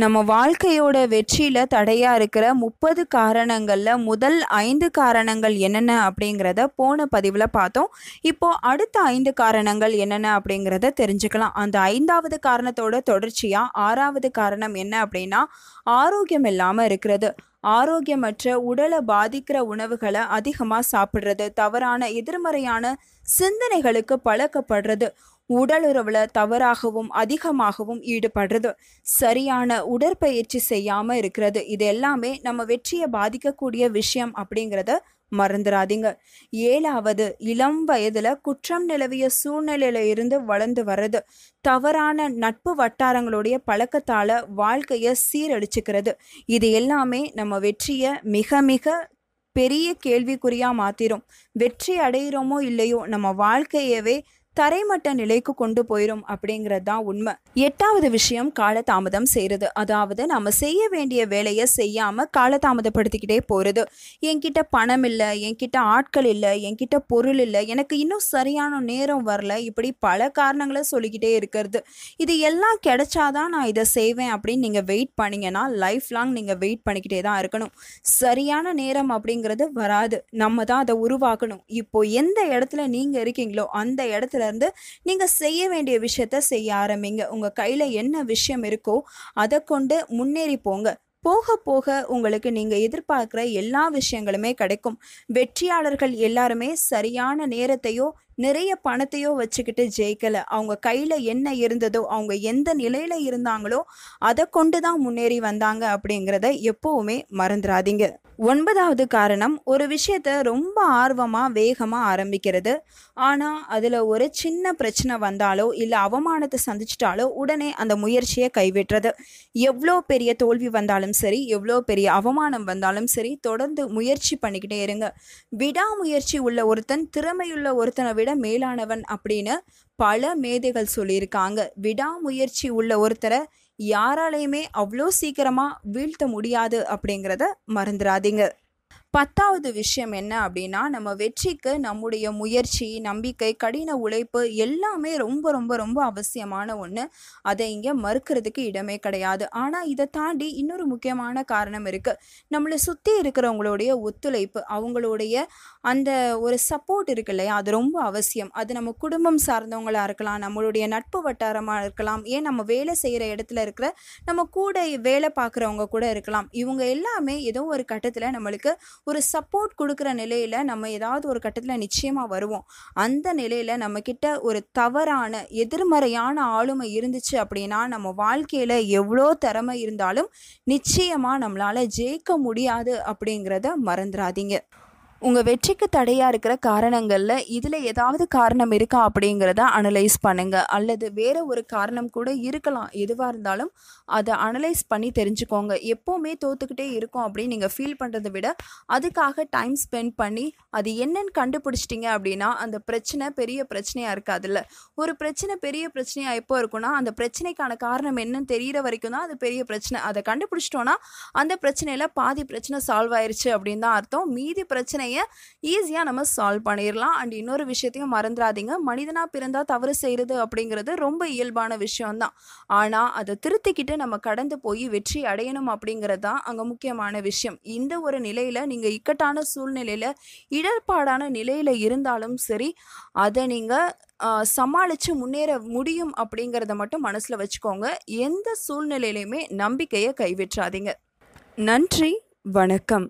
நம்ம வாழ்க்கையோட வெற்றியில் தடையாக இருக்கிற முப்பது காரணங்களில் முதல் ஐந்து காரணங்கள் என்னென்ன அப்படிங்கிறத போன பதிவில் பார்த்தோம். இப்போது அடுத்த ஐந்து காரணங்கள் என்னென்ன அப்படிங்கிறத தெரிஞ்சுக்கலாம். அந்த ஐந்தாவது காரணத்தோட தொடர்ச்சியாக ஆறாவது காரணம் என்ன அப்படின்னா ஆரோக்கியம் இல்லாமல் இருக்கிறது. ஆரோக்கியமற்ற உடலை பாதிக்கிற உணவுகளை அதிகமாக சாப்பிட்றது தவறான எதிர்மறையான சிந்தனைகளுக்கு பழக்கப்படுறது உடலுறவில் தவறாகவும் அதிகமாகவும் ஈடுபடுறது. சரியான உடற்பயிற்சி செய்யாமல் இருக்கிறது. இது எல்லாமே நம்ம வெற்றியை பாதிக்கக்கூடிய விஷயம் அப்படிங்கிறத மறந்துடாதீங்க ஏழாவது இளம் வயதில் குற்றம் நிலவிய சூழ்நிலையில இருந்து வளர்ந்து வர்றது. தவறான நட்பு வட்டாரங்களுடைய பழக்கத்தால் வாழ்க்கையை சீரழிச்சுக்கிறது. இது எல்லாமே நம்ம வெற்றியை மிக மிக பெரிய கேள்விக்குறியாக மாற்றிடும் வெற்றி அடைகிறோமோ இல்லையோ நம்ம வாழ்க்கையவே தரைமட்ட நிலைக்கு கொண்டு போயிடும் அப்படிங்கிறது தான் உண்மை. எட்டாவது விஷயம் காலதாமதம் செய்கிறது அதாவது நம்ம செய்ய வேண்டிய வேலையை செய்யாமல் காலதாமதப்படுத்திக்கிட்டே போகிறது என்கிட்ட பணம் இல்லை என்கிட்ட ஆட்கள் இல்லை என்கிட்ட பொருள் இல்லை எனக்கு இன்னும் சரியான நேரம் வரல இப்படி பல காரணங்களை சொல்லிக்கிட்டே இருக்கிறது. இது எல்லாம் கிடைச்சாதான் நான் இதை செய்வேன் அப்படின்னு நீங்கள் வெயிட் பண்ணீங்கன்னா லைஃப் லாங் நீங்கள் வெயிட் பண்ணிக்கிட்டே தான் இருக்கணும். சரியான நேரம் அப்படிங்கிறது வராது. நம்ம தான் அதை உருவாக்கணும். இப்போ எந்த இடத்துல நீங்கள் இருக்கீங்களோ அந்த இடத்துல இருந்து நீங்கள் செய்ய வேண்டிய விஷயத்த செய்ய ஆரம்பிங்க. உங்கள் கையில் என்ன விஷயம் இருக்கோ அதை கொண்டு முன்னேறி போங்க. போக போக உங்களுக்கு நீங்கள் எதிர்பார்க்குற எல்லா விஷயங்களுமே கிடைக்கும். வெற்றியாளர்கள் எல்லாருமே சரியான நேரத்தையோ நிறைய பணத்தையோ வச்சுக்கிட்டு ஜெயிக்கலை. அவங்க கையில் என்ன இருந்ததோ அவங்க எந்த நிலையில் இருந்தாங்களோ அதை கொண்டு தான் முன்னேறி வந்தாங்க அப்படிங்கிறத எப்போவுமே மறந்துடாதீங்க ஒன்பதாவது காரணம் ஒரு விஷயத்த ரொம்ப ஆர்வமாக வேகமாக ஆரம்பிக்கிறது. ஆனால் அதில் ஒரு சின்ன பிரச்சனை வந்தாலோ இல்லை அவமானத்தை சந்திச்சிட்டாலோ உடனே அந்த முயற்சியை கைவிட்டுறது. எவ்வளோ பெரிய தோல்வி வந்தாலும் சரி எவ்வளோ பெரிய அவமானம் வந்தாலும் சரி தொடர்ந்து முயற்சி பண்ணிக்கிட்டே இருங்க. விடாமுயற்சி உள்ள ஒருத்தன் திறமையுள்ள ஒருத்தனை விட மேலானவன் அப்படின்னு பல மேதைகள் சொல்லியிருக்காங்க. விடாமுயற்சி உள்ள ஒருத்தரை யாராலையுமே அவ்வளோ சீக்கிரமாக வீழ்த்த முடியாது அப்படிங்கிறத மறந்துடாதீங்க பத்தாவது விஷயம் என்ன அப்படின்னா நம்ம வெற்றிக்கு நம்முடைய முயற்சி நம்பிக்கை கடின உழைப்பு எல்லாமே ரொம்ப ரொம்ப ரொம்ப அவசியமான ஒன்று அதை இங்கே மறுக்கிறதுக்கு இடமே கிடையாது. ஆனால் இதை தாண்டி இன்னொரு முக்கியமான காரணம் இருக்குது நம்மளை சுற்றி இருக்கிறவங்களுடைய ஒத்துழைப்பு அவங்களுடைய அந்த ஒரு சப்போர்ட் இருக்கு இல்லையா? அது ரொம்ப அவசியம். அது நம்ம குடும்பம் சார்ந்தவங்களாக இருக்கலாம் நம்மளுடைய நட்பு வட்டாரமாக இருக்கலாம். ஏன் நம்ம வேலை செய்கிற இடத்துல இருக்கிற நம்ம கூட வேலை பார்க்குறவங்க கூட இருக்கலாம். இவங்க எல்லாமே ஏதோ ஒரு கட்டத்தில் நம்மளுக்கு ஒரு சப்போர்ட் கொடுக்குற நிலையில் நம்ம ஏதாவது ஒரு கட்டத்தில் நிச்சயமாக வருவோம். அந்த நிலையில் நம்மக்கிட்ட ஒரு தவறான எதிர்மறையான ஆளுமை இருந்துச்சு அப்படின்னா நம்ம வாழ்க்கையில் எவ்வளோ திறமை இருந்தாலும் நிச்சயமாக நம்மளால் ஜெயிக்க முடியாது அப்படிங்கிறத மறந்துடாதீங்க உங்கள் வெற்றிக்கு தடையாக இருக்கிற காரணங்களில் இதில் ஏதாவது காரணம் இருக்கா அப்படிங்கிறத அனலைஸ் பண்ணுங்கள் அல்லது வேறு ஒரு காரணம் கூட இருக்கலாம். எதுவாக இருந்தாலும் அதை அனலைஸ் பண்ணி தெரிஞ்சுக்கோங்க. எப்போவுமே தோத்துக்கிட்டே இருக்கும் அப்படின்னு நீங்கள் ஃபீல் பண்ணுறதை விட அதுக்காக டைம் ஸ்பெண்ட் பண்ணி அது என்னன்னு கண்டுபிடிச்சிட்டிங்க அப்படின்னா அந்த பிரச்சனை பெரிய பிரச்சனையாக இருக்காதுல்ல. ஒரு பிரச்சனை பெரிய பிரச்சனையாக எப்போ இருக்குன்னா அந்த பிரச்சனைக்கான காரணம் என்னன்னு தெரிகிற வரைக்கும் தான் அது பெரிய பிரச்சனை. அதை கண்டுபிடிச்சிட்டோன்னா அந்த பிரச்சனையில் பாதி பிரச்சனை சால்வ் ஆயிடுச்சு அப்படின்னு தான் அர்த்தம். மீதி பிரச்சனை பிரச்சனையை ஈஸியாக நம்ம சால்வ் பண்ணிடலாம் அண்ட் இன்னொரு விஷயத்தையும் மறந்துடாதீங்க மனிதனாக பிறந்தால் தவறு செய்கிறது அப்படிங்கிறது ரொம்ப இயல்பான விஷயம்தான். ஆனால் அதை திருத்திக்கிட்டு நம்ம கடந்து போய் வெற்றி அடையணும் அப்படிங்கிறது தான் அங்கே முக்கியமான விஷயம். இந்த ஒரு நிலையில் நீங்கள் இக்கட்டான சூழ்நிலையில் இடர்பாடான நிலையில் இருந்தாலும் சரி அதை நீங்கள் சமாளித்து முன்னேற முடியும் அப்படிங்கிறத மட்டும் மனசில் வச்சுக்கோங்க. எந்த சூழ்நிலையிலையுமே நம்பிக்கையை கைவிட்றாதீங்க. நன்றி. வணக்கம்.